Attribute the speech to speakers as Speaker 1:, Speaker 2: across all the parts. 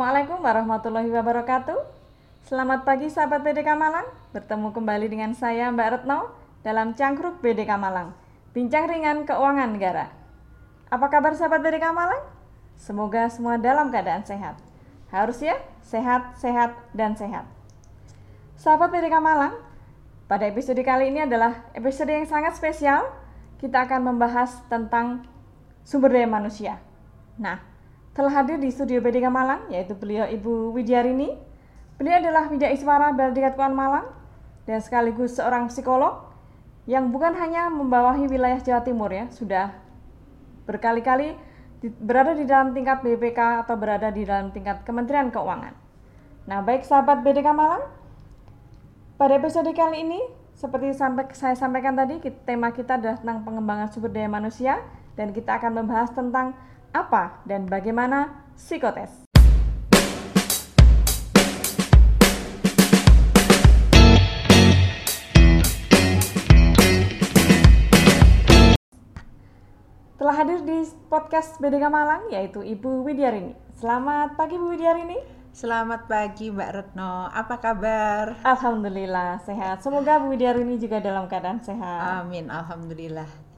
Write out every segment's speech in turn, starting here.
Speaker 1: Assalamualaikum warahmatullahi wabarakatuh. Selamat pagi sahabat BDK Malang. Bertemu kembali dengan saya Mbak Retno dalam Cangkruk BDK Malang. Bincang ringan keuangan negara. Apa kabar sahabat BDK Malang? Semoga semua dalam keadaan sehat. Harus ya, sehat, sehat, dan sehat. Sahabat BDK Malang, pada episode kali ini adalah episode yang sangat spesial. Kita akan membahas tentang sumber daya manusia. Nah, telah hadir di studio BDK Malang, yaitu beliau Ibu Widyarini. Beliau adalah Widya Iswara Baldikat Kuan Malang dan sekaligus seorang psikolog yang bukan hanya membawahi wilayah Jawa Timur ya, sudah berkali-kali berada di dalam tingkat BPK atau berada di dalam tingkat Kementerian Keuangan. Nah, baik sahabat BDK Malang, pada episode kali ini seperti sampai saya sampaikan tadi, tema kita adalah tentang pengembangan sumber daya manusia dan kita akan membahas tentang apa dan bagaimana psikotes. Telah hadir di podcast BDK Malang yaitu Ibu Widyarini. Selamat pagi Bu Widyarini.
Speaker 2: Selamat pagi Mbak Retno, apa kabar?
Speaker 1: Alhamdulillah sehat. Semoga Bu Widyarini juga dalam keadaan sehat.
Speaker 2: Amin, Alhamdulillah.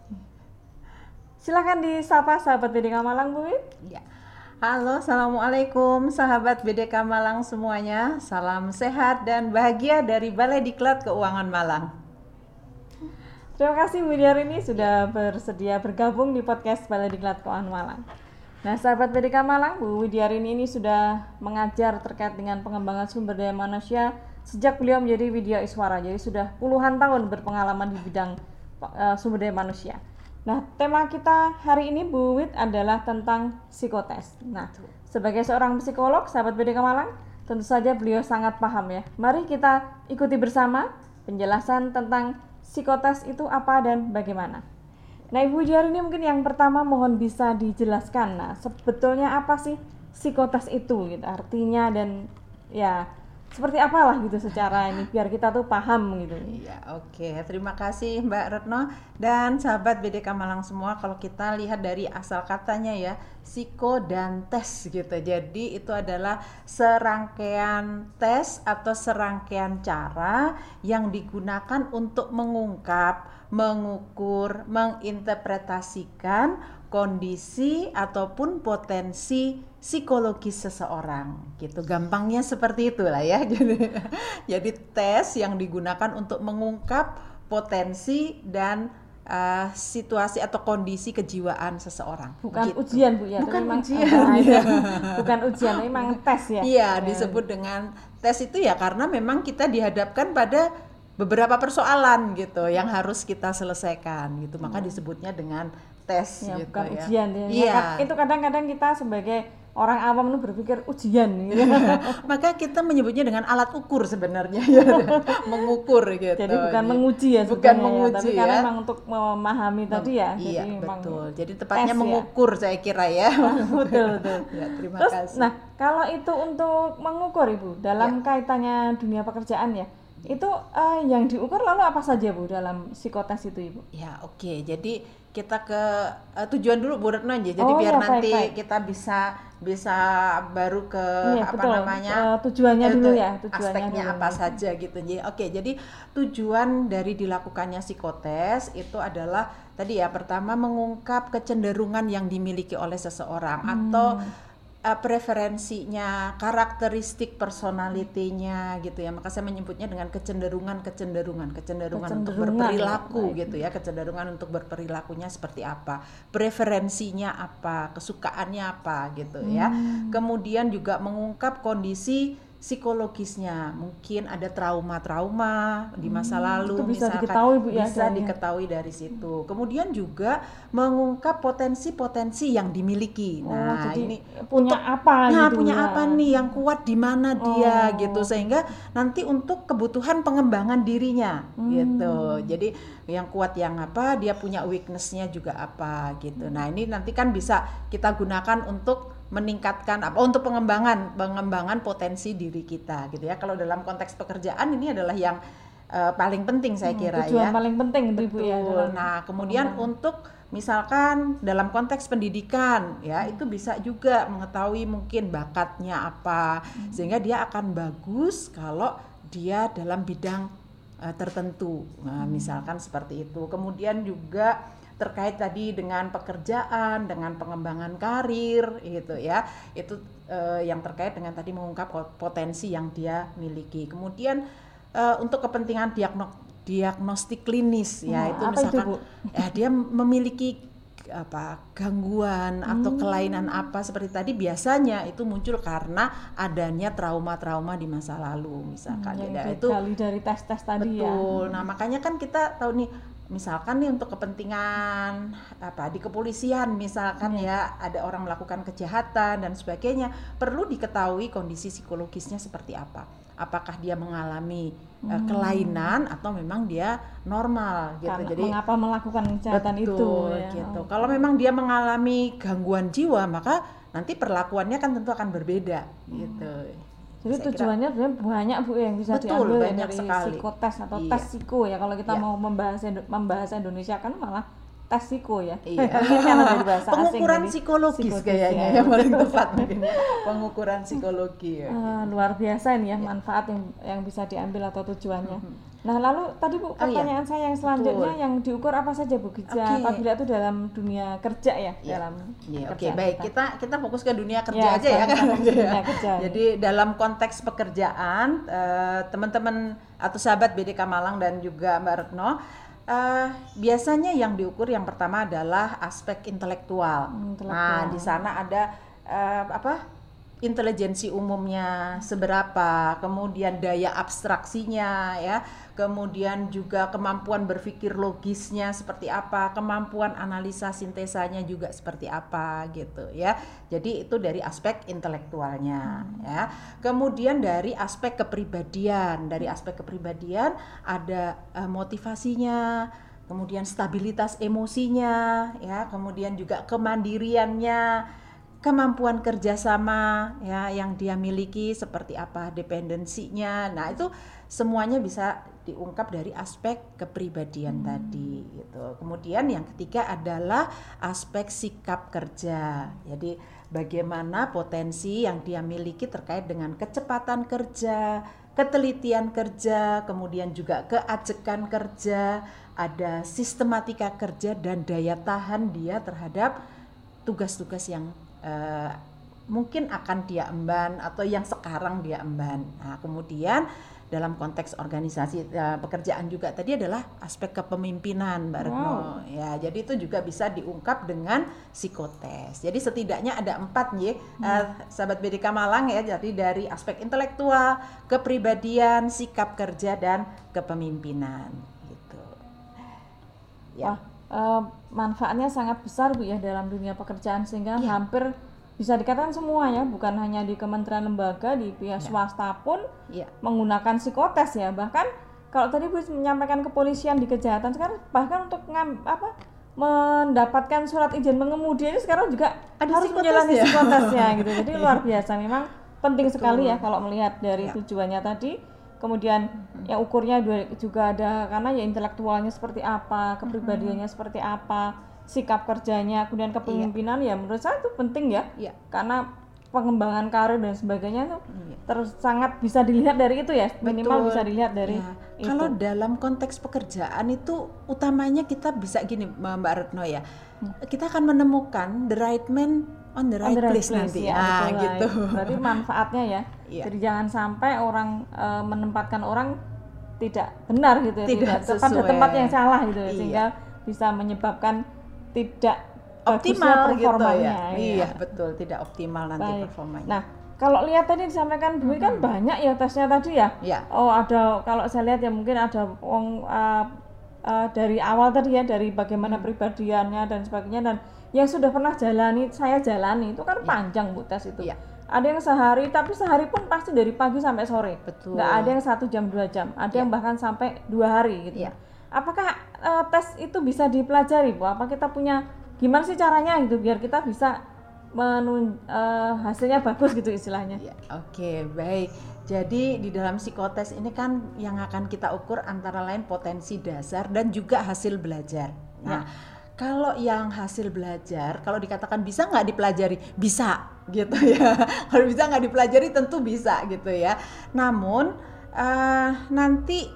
Speaker 1: Silakan disapa sahabat BDK Malang Bu Wid.
Speaker 2: Ya. Halo, Assalamualaikum sahabat BDK Malang semuanya. Salam sehat dan bahagia dari Balai Diklat Keuangan Malang.
Speaker 1: Terima kasih Bu ini sudah bersedia bergabung di podcast Balai Diklat Keuangan Malang. Nah, sahabat BDK Malang, Bu Widyarini ini sudah mengajar terkait dengan pengembangan sumber daya manusia sejak beliau menjadi Widya Iswara. Jadi sudah puluhan tahun berpengalaman di bidang uh, sumber daya manusia. Nah, tema kita hari ini Bu Wit adalah tentang psikotes. Nah, sebagai seorang psikolog, sahabat BDK Malang, tentu saja beliau sangat paham ya. Mari kita ikuti bersama penjelasan tentang psikotes itu apa dan bagaimana. Nah, Ibu Jari ini mungkin yang pertama mohon bisa dijelaskan. Nah, sebetulnya apa sih psikotes itu gitu artinya dan ya seperti apalah gitu secara ini biar kita tuh paham gitu.
Speaker 2: Iya, oke. Okay. Terima kasih Mbak Retno dan sahabat BDK Malang semua. Kalau kita lihat dari asal katanya ya, psiko dan tes gitu. Jadi itu adalah serangkaian tes atau serangkaian cara yang digunakan untuk mengungkap, mengukur, menginterpretasikan kondisi ataupun potensi psikologis seseorang gitu gampangnya seperti itulah ya jadi jadi tes yang digunakan untuk mengungkap potensi dan uh, situasi atau kondisi kejiwaan seseorang
Speaker 1: bukan gitu. ujian bu ya
Speaker 2: bukan memang, ujian ya.
Speaker 1: bukan ujian memang tes ya
Speaker 2: iya ya. disebut dengan tes itu ya karena memang kita dihadapkan pada beberapa persoalan gitu yang harus kita selesaikan gitu maka hmm. disebutnya dengan tes
Speaker 1: ya,
Speaker 2: gitu
Speaker 1: bukan
Speaker 2: ya.
Speaker 1: ujian ya. Iya. Itu kadang-kadang kita sebagai orang awam itu berpikir ujian gitu.
Speaker 2: Maka kita menyebutnya dengan alat ukur sebenarnya ya, mengukur gitu.
Speaker 1: Jadi bukan menguji ya
Speaker 2: bukan menguji ya, tapi
Speaker 1: ya. karena memang untuk memahami tadi ya.
Speaker 2: Iya, jadi betul. Jadi tepatnya ya. mengukur ya. saya kira ya.
Speaker 1: betul, betul.
Speaker 2: ya, terima
Speaker 1: Terus,
Speaker 2: kasih.
Speaker 1: Nah, kalau itu untuk mengukur Ibu dalam ya. kaitannya dunia pekerjaan ya itu uh, yang diukur lalu apa saja Bu dalam psikotes itu Ibu?
Speaker 2: Ya oke okay. jadi kita ke uh, tujuan dulu Bu Retno aja jadi oh, biar ya, nanti baik, baik. kita bisa bisa baru ke ya, apa betul. namanya
Speaker 1: uh, tujuannya uh, dulu ya
Speaker 2: tujuannya aspeknya dulu. apa saja gitu jadi oke okay, jadi tujuan dari dilakukannya psikotes itu adalah tadi ya pertama mengungkap kecenderungan yang dimiliki oleh seseorang hmm. atau uh, preferensinya, karakteristik personalitinya gitu ya. Maka saya menyebutnya dengan kecenderungan, kecenderungan, kecenderungan, untuk berperilaku ya. gitu ya, kecenderungan untuk berperilakunya seperti apa, preferensinya apa, kesukaannya apa gitu ya. hmm. ya. Kemudian juga mengungkap kondisi psikologisnya. Mungkin ada trauma-trauma di masa hmm, lalu
Speaker 1: itu bisa misalkan diketahui Bu ya
Speaker 2: bisa diketahui dari situ. Kemudian juga mengungkap potensi-potensi yang dimiliki.
Speaker 1: Oh, nah jadi ini punya untuk, apa
Speaker 2: nah gitu punya ya. apa nih? Yang kuat di mana dia oh. gitu. Sehingga nanti untuk kebutuhan pengembangan dirinya hmm. gitu. Jadi yang kuat yang apa dia punya weaknessnya juga apa gitu. Nah ini nanti kan bisa kita gunakan untuk meningkatkan apa untuk pengembangan pengembangan potensi diri kita gitu ya. Kalau dalam konteks pekerjaan ini adalah yang uh, paling penting saya hmm, kira
Speaker 1: tujuan
Speaker 2: ya
Speaker 1: paling penting itu
Speaker 2: Betul.
Speaker 1: ya
Speaker 2: nah kemudian untuk misalkan dalam konteks pendidikan ya itu bisa juga mengetahui mungkin bakatnya apa sehingga dia akan bagus kalau dia dalam bidang uh, tertentu. Nah, misalkan seperti itu. Kemudian juga terkait tadi dengan pekerjaan dengan pengembangan karir gitu ya itu uh, yang terkait dengan tadi mengungkap potensi yang dia miliki kemudian uh, untuk kepentingan diagno diagnostik klinis ya
Speaker 1: Hmm,
Speaker 2: itu misalkan
Speaker 1: itu, Bu?
Speaker 2: ya dia memiliki apa gangguan atau
Speaker 1: Hmm.
Speaker 2: kelainan apa seperti tadi biasanya itu muncul karena adanya trauma-trauma di masa lalu misalkan
Speaker 1: yang
Speaker 2: ya itu
Speaker 1: digali dari tes-tes tadi ya.
Speaker 2: betul nah makanya kan kita tahu nih misalkan nih untuk kepentingan apa di kepolisian misalkan ya ada orang melakukan kejahatan dan sebagainya perlu diketahui kondisi psikologisnya seperti apa apakah dia mengalami eh, kelainan atau memang dia normal gitu
Speaker 1: Karena
Speaker 2: jadi
Speaker 1: mengapa melakukan kejahatan itu
Speaker 2: Betul,
Speaker 1: ya.
Speaker 2: gitu.
Speaker 1: Oh.
Speaker 2: Kalau memang dia mengalami gangguan jiwa, maka nanti perlakuannya kan tentu akan berbeda, gitu.
Speaker 1: Jadi
Speaker 2: Saya kira-
Speaker 1: tujuannya sebenarnya banyak Bu yang bisa
Speaker 2: Betul,
Speaker 1: diambil ya
Speaker 2: banyak
Speaker 1: dari
Speaker 2: sekali.
Speaker 1: psikotes atau
Speaker 2: Iya.
Speaker 1: tes psiko ya. Kalau kita
Speaker 2: Iya.
Speaker 1: mau membahas membahas Indonesia kan malah tes psiko ya.
Speaker 2: Iya.
Speaker 1: Dari bahasa asing,
Speaker 2: pengukuran
Speaker 1: jadi
Speaker 2: psikologis kayaknya
Speaker 1: ya.
Speaker 2: yang paling tepat mungkin. pengukuran psikologi ya.
Speaker 1: Eh, luar biasa ini
Speaker 2: Iya.
Speaker 1: ya manfaat yang yang bisa diambil atau tujuannya. Nah lalu tadi Bu
Speaker 2: Mm-hmm. Oh, iya.
Speaker 1: pertanyaan saya yang selanjutnya
Speaker 2: Betul.
Speaker 1: yang diukur apa saja Bu Gija
Speaker 2: Oke.
Speaker 1: apabila itu dalam dunia kerja ya
Speaker 2: Iya.
Speaker 1: dalam
Speaker 2: Iya, oke
Speaker 1: kerjaan
Speaker 2: baik
Speaker 1: kita.
Speaker 2: kita kita fokus ke dunia kerja
Speaker 1: Ya,
Speaker 2: aja ya kan.
Speaker 1: dunia kerja.
Speaker 2: Jadi dalam konteks pekerjaan eh, teman-teman atau sahabat BDK Malang dan juga Mbak Retno eh, biasanya yang diukur yang pertama adalah aspek intelektual.
Speaker 1: Hmm, intelektual.
Speaker 2: Nah di sana ada eh, apa intelijensi umumnya seberapa, kemudian daya abstraksinya ya, kemudian juga kemampuan berpikir logisnya seperti apa, kemampuan analisa sintesanya juga seperti apa gitu ya. Jadi itu dari aspek intelektualnya ya. Kemudian dari aspek kepribadian, dari aspek kepribadian ada eh, motivasinya, kemudian stabilitas emosinya ya, kemudian juga kemandiriannya kemampuan kerjasama ya yang dia miliki seperti apa dependensinya nah itu semuanya bisa diungkap dari aspek kepribadian tadi gitu. Kemudian yang ketiga adalah aspek sikap kerja. Jadi bagaimana potensi yang dia miliki terkait dengan kecepatan kerja ketelitian kerja kemudian juga keajekan kerja ada sistematika kerja dan daya tahan dia terhadap tugas-tugas yang eh, mungkin akan dia emban atau yang sekarang dia emban. Nah, kemudian dalam konteks organisasi eh, pekerjaan juga tadi adalah aspek kepemimpinan, Mbak Retno. Ya, jadi itu juga bisa diungkap dengan psikotes. Jadi setidaknya ada empat nih, eh, sahabat BDK Malang ya. Jadi dari aspek intelektual, kepribadian, sikap kerja dan kepemimpinan. Gitu. Ya.
Speaker 1: Wah, eh, manfaatnya sangat besar Bu ya dalam dunia pekerjaan sehingga
Speaker 2: Iya.
Speaker 1: hampir bisa dikatakan semua ya, bukan hanya di kementerian lembaga, di pihak swasta pun
Speaker 2: Iya.
Speaker 1: menggunakan psikotes ya. Bahkan kalau tadi Bu menyampaikan kepolisian di kejahatan sekarang bahkan untuk ngam, apa mendapatkan surat izin mengemudi ini sekarang juga
Speaker 2: Ada
Speaker 1: harus
Speaker 2: psikotes
Speaker 1: menjalani
Speaker 2: ya?
Speaker 1: psikotesnya gitu. Jadi luar biasa memang penting sekali ya kalau melihat dari
Speaker 2: Ya.
Speaker 1: tujuannya tadi. Kemudian yang ukurnya juga ada karena ya intelektualnya seperti apa, kepribadiannya seperti apa, sikap kerjanya, kemudian kepemimpinan ya menurut saya itu penting ya.
Speaker 2: Iya.
Speaker 1: Karena pengembangan karir dan sebagainya tuh
Speaker 2: Iya.
Speaker 1: terus sangat bisa dilihat dari itu ya, minimal
Speaker 2: Betul.
Speaker 1: bisa dilihat dari
Speaker 2: Ya,
Speaker 1: itu.
Speaker 2: Kalau dalam konteks pekerjaan itu utamanya kita bisa gini Mbak Retno ya. Kita akan menemukan the right man on the right,
Speaker 1: On the right
Speaker 2: place,
Speaker 1: place,
Speaker 2: nanti.
Speaker 1: ya, betul lah.
Speaker 2: gitu.
Speaker 1: Berarti manfaatnya ya.
Speaker 2: Iya.
Speaker 1: Jadi jangan sampai orang eh, menempatkan orang tidak benar gitu ya,
Speaker 2: Tidak
Speaker 1: tepat di
Speaker 2: sesuai.
Speaker 1: tempat yang salah gitu ya,
Speaker 2: Iya.
Speaker 1: sehingga bisa menyebabkan tidak
Speaker 2: Optimal gitu
Speaker 1: performanya,
Speaker 2: ya. Iya, betul, tidak optimal nanti
Speaker 1: Baik.
Speaker 2: performanya.
Speaker 1: Nah, kalau lihat tadi disampaikan Bu kan banyak ya tesnya tadi ya.
Speaker 2: Iya.
Speaker 1: Oh, ada kalau saya lihat ya mungkin ada wong uh, uh, dari awal tadi ya dari bagaimana
Speaker 2: Hmm.
Speaker 1: pribadiannya dan sebagainya dan yang sudah pernah jalani saya jalani itu kan panjang Bu tes itu.
Speaker 2: Iya.
Speaker 1: Ada yang sehari tapi sehari pun pasti dari pagi sampai sore.
Speaker 2: Betul.
Speaker 1: Nggak ada yang satu jam dua jam. Ada yang bahkan sampai dua hari gitu.
Speaker 2: Iya.
Speaker 1: Apakah uh, tes itu bisa dipelajari Bu? Apa kita punya gimana sih caranya gitu biar kita bisa menun uh, hasilnya bagus gitu istilahnya.
Speaker 2: Ya, Oke, baik. Jadi di dalam psikotes ini kan yang akan kita ukur antara lain potensi dasar dan juga hasil belajar. Nah, Kalau yang hasil belajar, kalau dikatakan bisa nggak dipelajari, bisa gitu ya. kalau bisa nggak dipelajari tentu bisa gitu ya. Namun uh, nanti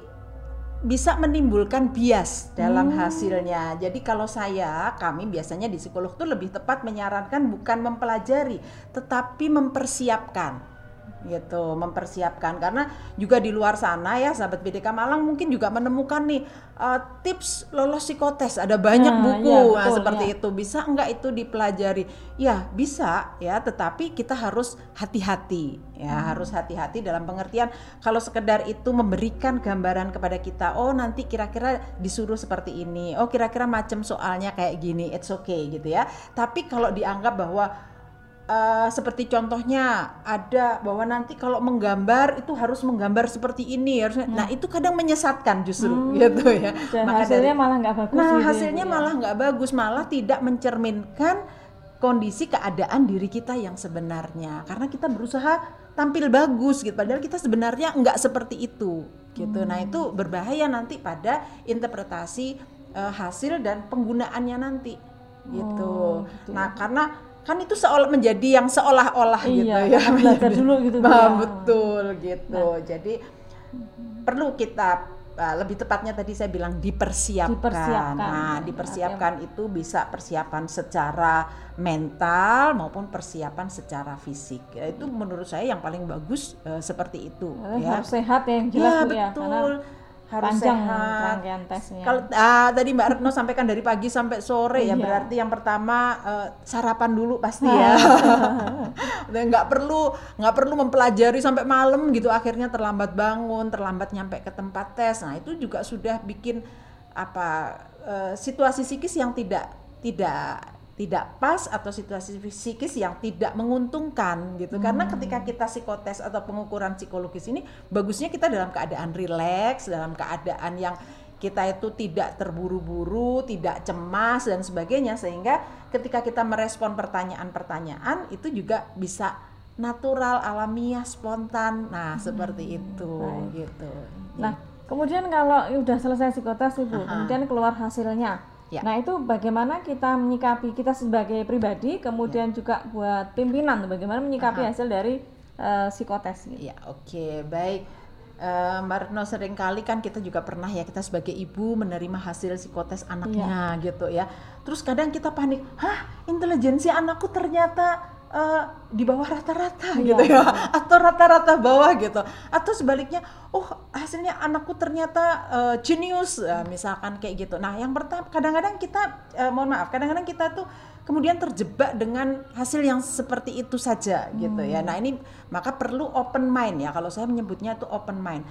Speaker 2: bisa menimbulkan bias dalam hmm. hasilnya. Jadi kalau saya, kami biasanya di psikolog itu lebih tepat menyarankan bukan mempelajari, tetapi mempersiapkan gitu mempersiapkan. Karena juga di luar sana ya sahabat BDK Malang mungkin juga menemukan nih uh, tips lolos psikotes. Ada banyak nah, buku ya, betul, nah, seperti ya. itu. Bisa enggak itu dipelajari? Ya bisa ya tetapi kita harus hati-hati ya hmm. harus hati-hati dalam pengertian kalau sekedar itu memberikan gambaran kepada kita oh nanti kira-kira disuruh seperti ini oh kira-kira macam soalnya kayak gini it's okay gitu ya. Tapi kalau dianggap bahwa uh, seperti contohnya ada bahwa nanti kalau menggambar itu harus menggambar seperti ini harusnya. Hmm. Nah itu kadang menyesatkan justru hmm. gitu ya.
Speaker 1: Maka hasilnya dari, malah nggak bagus.
Speaker 2: Nah gitu ya, hasilnya ya. malah nggak bagus, malah tidak mencerminkan kondisi keadaan diri kita yang sebenarnya. Karena kita berusaha tampil bagus gitu, padahal kita sebenarnya nggak seperti itu gitu. Hmm. Nah itu berbahaya nanti pada interpretasi uh, hasil dan penggunaannya nanti gitu. Oh, gitu. Nah karena kan itu seolah menjadi yang seolah-olah
Speaker 1: iya,
Speaker 2: gitu ya
Speaker 1: belajar dulu gitu
Speaker 2: nah, betul gitu. Nah. jadi perlu kita uh, lebih tepatnya tadi saya bilang dipersiapkan, dipersiapkan. nah dipersiapkan ya. itu bisa persiapan secara mental maupun persiapan secara fisik. Ya, itu menurut saya yang paling bagus uh, seperti itu
Speaker 1: ya. harus sehat ya yang jelas
Speaker 2: ya, ya. betul. Karena harus
Speaker 1: Panjang
Speaker 2: sehat.
Speaker 1: tesnya.
Speaker 2: Kalau ah, tadi Mbak Retno sampaikan dari pagi sampai sore ya iya. berarti yang pertama uh, sarapan dulu pasti ya. nggak perlu nggak perlu mempelajari sampai malam gitu akhirnya terlambat bangun, terlambat nyampe ke tempat tes. Nah, itu juga sudah bikin apa uh, situasi psikis yang tidak tidak tidak pas atau situasi psikis yang tidak menguntungkan gitu. Hmm. Karena ketika kita psikotes atau pengukuran psikologis ini bagusnya kita dalam keadaan rileks, dalam keadaan yang kita itu tidak terburu-buru, tidak cemas dan sebagainya sehingga ketika kita merespon pertanyaan-pertanyaan itu juga bisa natural, alamiah, spontan. Nah, hmm. seperti itu Baik. gitu.
Speaker 1: Nah, kemudian kalau udah selesai psikotes Ibu, Aha. kemudian keluar hasilnya Ya. Nah itu bagaimana kita menyikapi kita sebagai pribadi, kemudian ya. juga buat pimpinan, bagaimana menyikapi Aha. hasil dari uh, psikotes.
Speaker 2: Gitu. Ya oke okay, baik. Uh, Mbak Retno kali kan kita juga pernah ya kita sebagai ibu menerima hasil psikotes anaknya ya. gitu ya. Terus kadang kita panik, hah intelijensi anakku ternyata uh, di bawah rata-rata iya, gitu ya. Atau rata-rata bawah gitu. Atau sebaliknya oh hasilnya anakku ternyata uh, jenius. Uh, misalkan kayak gitu. Nah yang pertama kadang-kadang kita uh, mohon maaf kadang-kadang kita tuh kemudian terjebak dengan hasil yang seperti itu saja hmm. gitu ya. Hmm. nah ini maka perlu open mind ya. Kalau saya menyebutnya itu open mind.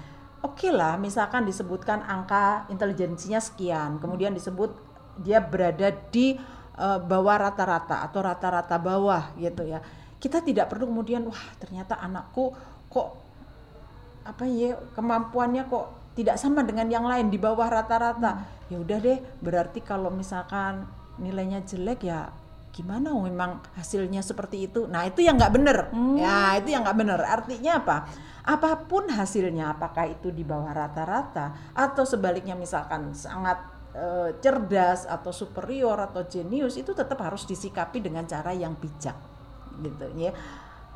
Speaker 2: Oke okay lah misalkan disebutkan angka intelijensinya sekian kemudian disebut dia berada di uh, bawah rata-rata atau rata-rata bawah gitu ya. Kita tidak perlu kemudian wah ternyata anakku kok apa ya kemampuannya kok tidak sama dengan yang lain di bawah rata-rata. Hmm. ya udah deh berarti kalau misalkan nilainya jelek ya gimana memang hasilnya seperti itu? Nah itu yang nggak bener. Hmm. ya itu yang nggak bener. Artinya apa? Apa pun hasilnya apakah itu di bawah rata-rata atau sebaliknya misalkan sangat Eh, cerdas atau superior atau jenius itu tetap harus disikapi dengan cara yang bijak gitu ya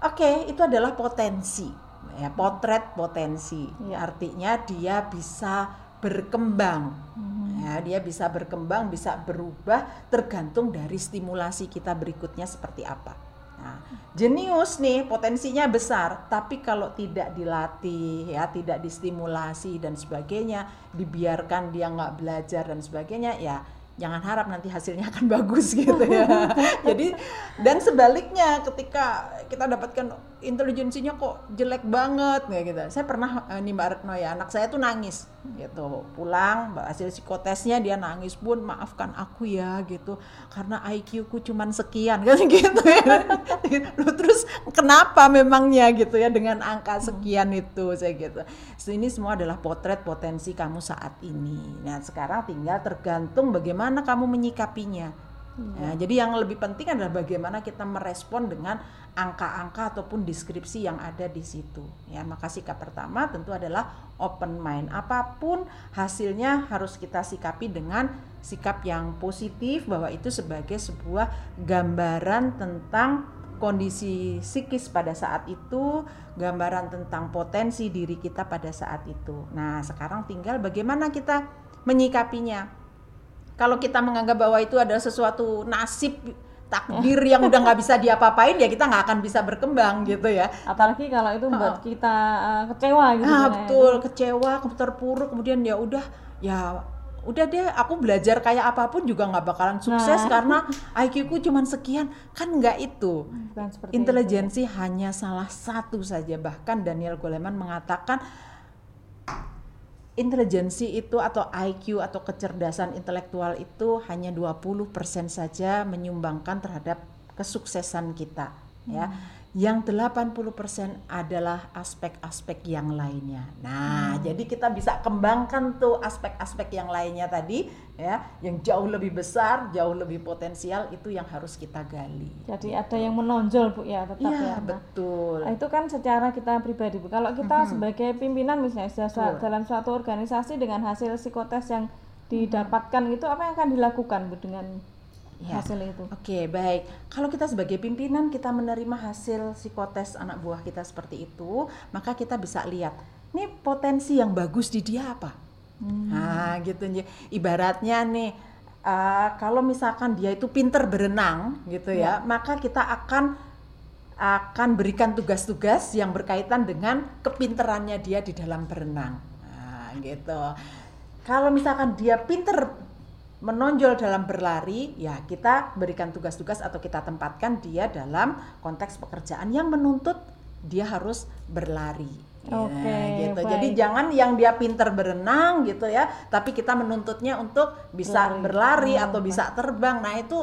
Speaker 2: oke itu adalah potensi ya potret potensi ya. artinya dia bisa berkembang hmm. ya dia bisa berkembang bisa berubah tergantung dari stimulasi kita berikutnya seperti apa Nah, jenius nih potensinya besar, tapi kalau tidak dilatih ya, tidak distimulasi dan sebagainya, dibiarkan dia nggak belajar dan sebagainya, ya jangan harap nanti hasilnya akan bagus gitu ya. Jadi dan sebaliknya ketika kita dapatkan intelijensinya kok jelek banget ya gitu. Saya pernah uh, nih Mbak Retno ya, anak saya tuh nangis gitu. Pulang hasil psikotesnya dia nangis pun maafkan aku ya gitu karena IQ ku cuman sekian kan gitu ya. Lu terus kenapa memangnya gitu ya dengan angka sekian itu saya gitu. So, ini semua adalah potret potensi kamu saat ini. Nah, sekarang tinggal tergantung bagaimana kamu menyikapinya Nah, jadi yang lebih penting adalah bagaimana kita merespon dengan angka-angka ataupun deskripsi yang ada di situ. Ya, maka sikap pertama tentu adalah open mind. Apa pun hasilnya harus kita sikapi dengan sikap yang positif bahwa itu sebagai sebuah gambaran tentang kondisi psikis pada saat itu, gambaran tentang potensi diri kita pada saat itu. Nah, sekarang tinggal bagaimana kita menyikapinya kalau kita menganggap bahwa itu adalah sesuatu nasib takdir yang udah nggak bisa diapa-apain ya kita nggak akan bisa berkembang gitu ya.
Speaker 1: Apalagi kalau itu membuat kita uh, kecewa gitu
Speaker 2: ah,
Speaker 1: kan ya,
Speaker 2: betul
Speaker 1: itu.
Speaker 2: kecewa terpuruk kemudian ya udah ya udah deh aku belajar kayak apa pun juga nggak bakalan sukses
Speaker 1: Nah.
Speaker 2: karena IQ ku cuman sekian. Kan nggak itu. Intelijensi hanya salah satu saja. Bahkan Daniel Goleman mengatakan intelijensi itu atau IQ atau kecerdasan intelektual itu hanya 20% saja menyumbangkan terhadap kesuksesan kita ya. Yang 80% adalah aspek-aspek yang lainnya. Nah, jadi kita bisa kembangkan tuh aspek-aspek yang lainnya tadi ya, yang jauh lebih besar, jauh lebih potensial itu yang harus kita gali.
Speaker 1: Jadi ada yang menonjol Bu ya tetap
Speaker 2: Iya,
Speaker 1: ya. Nah,
Speaker 2: betul.
Speaker 1: Nah, itu kan secara kita pribadi Bu. Kalau kita sebagai pimpinan misalnya sa- sa-
Speaker 2: Betul.
Speaker 1: dalam suatu organisasi dengan hasil psikotes yang didapatkan itu apa yang akan dilakukan Bu dengan
Speaker 2: Ya.
Speaker 1: hasil itu?
Speaker 2: Oke, baik. Kalau kita sebagai pimpinan kita menerima hasil psikotes anak buah kita seperti itu, maka kita bisa lihat, nih potensi yang bagus di dia apa? Nah, gitu. Ibaratnya nih eh, kalau misalkan dia itu pinter berenang gitu ya, maka kita akan akan berikan tugas-tugas yang berkaitan dengan kepinterannya dia di dalam berenang. Nah, gitu. Kalau misalkan dia pinter menonjol dalam berlari, ya kita berikan tugas-tugas atau kita tempatkan dia dalam konteks pekerjaan yang menuntut dia harus berlari. Ya,
Speaker 1: Oke,
Speaker 2: gitu.
Speaker 1: baik.
Speaker 2: Jadi jangan yang dia pinter berenang gitu ya, tapi kita menuntutnya untuk bisa
Speaker 1: Berlari.
Speaker 2: berlari
Speaker 1: Oh,
Speaker 2: atau bisa terbang. Nah, itu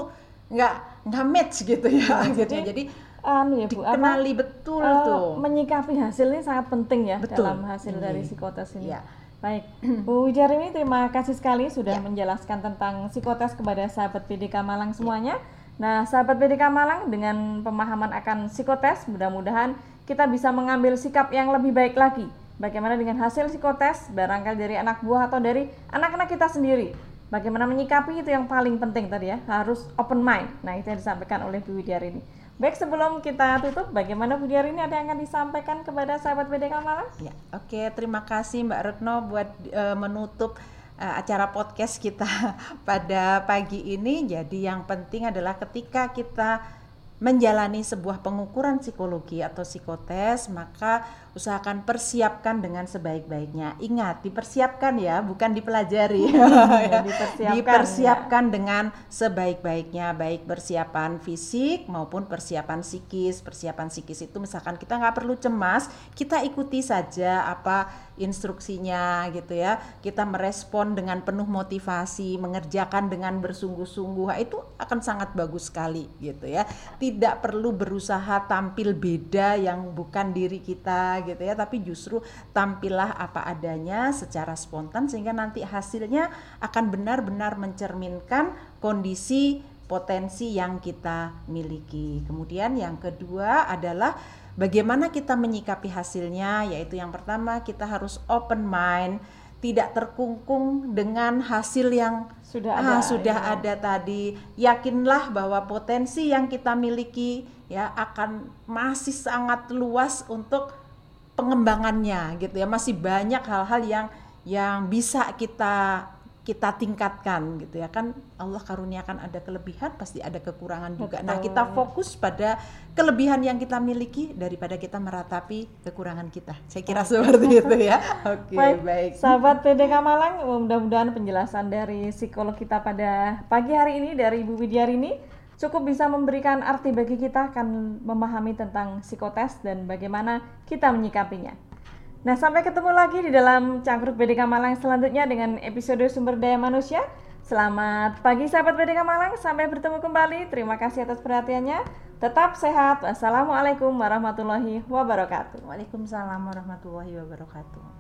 Speaker 2: nggak nggak match gitu ya. gitu.
Speaker 1: jadi,
Speaker 2: Jadi
Speaker 1: Anu ya Bu, apa
Speaker 2: dikenali betul
Speaker 1: eh,
Speaker 2: tuh.
Speaker 1: menyikapi hasil ini sangat penting ya
Speaker 2: Betul.
Speaker 1: dalam hasil dari
Speaker 2: Iya.
Speaker 1: psikotes ini.
Speaker 2: Iya.
Speaker 1: Baik, Bu Wijarini terima kasih sekali sudah
Speaker 2: Ya.
Speaker 1: menjelaskan tentang psikotes kepada sahabat PDK Malang semuanya. Nah, sahabat PDK Malang dengan pemahaman akan psikotes, mudah-mudahan kita bisa mengambil sikap yang lebih baik lagi. Bagaimana dengan hasil psikotes, barangkali dari anak buah atau dari anak-anak kita sendiri. Bagaimana menyikapi itu yang paling penting tadi ya, harus open mind. Nah, itu yang disampaikan oleh Bu Widiarini. Baik, sebelum kita tutup, bagaimana Bu Widiarini ada yang akan disampaikan kepada sahabat PDK Malang?
Speaker 2: Ya, oke. Terima kasih Mbak Retno buat eh, menutup eh, acara podcast kita pada pagi ini. Jadi yang penting adalah ketika kita menjalani sebuah pengukuran psikologi atau psikotes, maka usahakan persiapkan dengan sebaik-baiknya. Ingat, dipersiapkan ya, bukan dipelajari.
Speaker 1: Ya, dipersiapkan,
Speaker 2: dipersiapkan dengan sebaik-baiknya, baik persiapan fisik maupun persiapan psikis. Persiapan psikis itu misalkan kita nggak perlu cemas, kita ikuti saja apa instruksinya gitu ya. Kita merespon dengan penuh motivasi, mengerjakan dengan bersungguh-sungguh, Nah, itu akan sangat bagus sekali gitu ya. Tidak perlu berusaha tampil beda yang bukan diri kita gitu ya, tapi justru tampillah apa adanya secara spontan sehingga nanti hasilnya akan benar-benar mencerminkan kondisi potensi yang kita miliki. Kemudian yang kedua adalah bagaimana kita menyikapi hasilnya yaitu yang pertama kita harus open mind, tidak terkungkung dengan hasil yang
Speaker 1: Sudah
Speaker 2: ah,
Speaker 1: ada,
Speaker 2: sudah
Speaker 1: ya.
Speaker 2: ada tadi. Yakinlah bahwa potensi yang kita miliki ya akan masih sangat luas untuk pengembangannya gitu ya. Masih banyak hal-hal yang yang bisa kita kita tingkatkan gitu ya kan Allah karuniakan ada kelebihan pasti ada kekurangan juga. Nah,
Speaker 1: Betul,
Speaker 2: kita
Speaker 1: ya.
Speaker 2: fokus pada kelebihan yang kita miliki daripada kita meratapi kekurangan kita. Saya kira seperti itu ya. Oke,
Speaker 1: Baik,
Speaker 2: baik.
Speaker 1: sahabat PDK Malang, mudah-mudahan penjelasan dari psikolog kita pada pagi hari ini dari Ibu Widyarini cukup bisa memberikan arti bagi kita akan memahami tentang psikotes dan bagaimana kita menyikapinya. Nah, sampai ketemu lagi di dalam Cangkruk PDK Malang selanjutnya dengan episode Sumber Daya Manusia. Selamat pagi sahabat PDK Malang, sampai bertemu kembali. Terima kasih atas perhatiannya. Tetap sehat. Wassalamualaikum warahmatullahi wabarakatuh.
Speaker 2: Waalaikumsalam warahmatullahi wabarakatuh.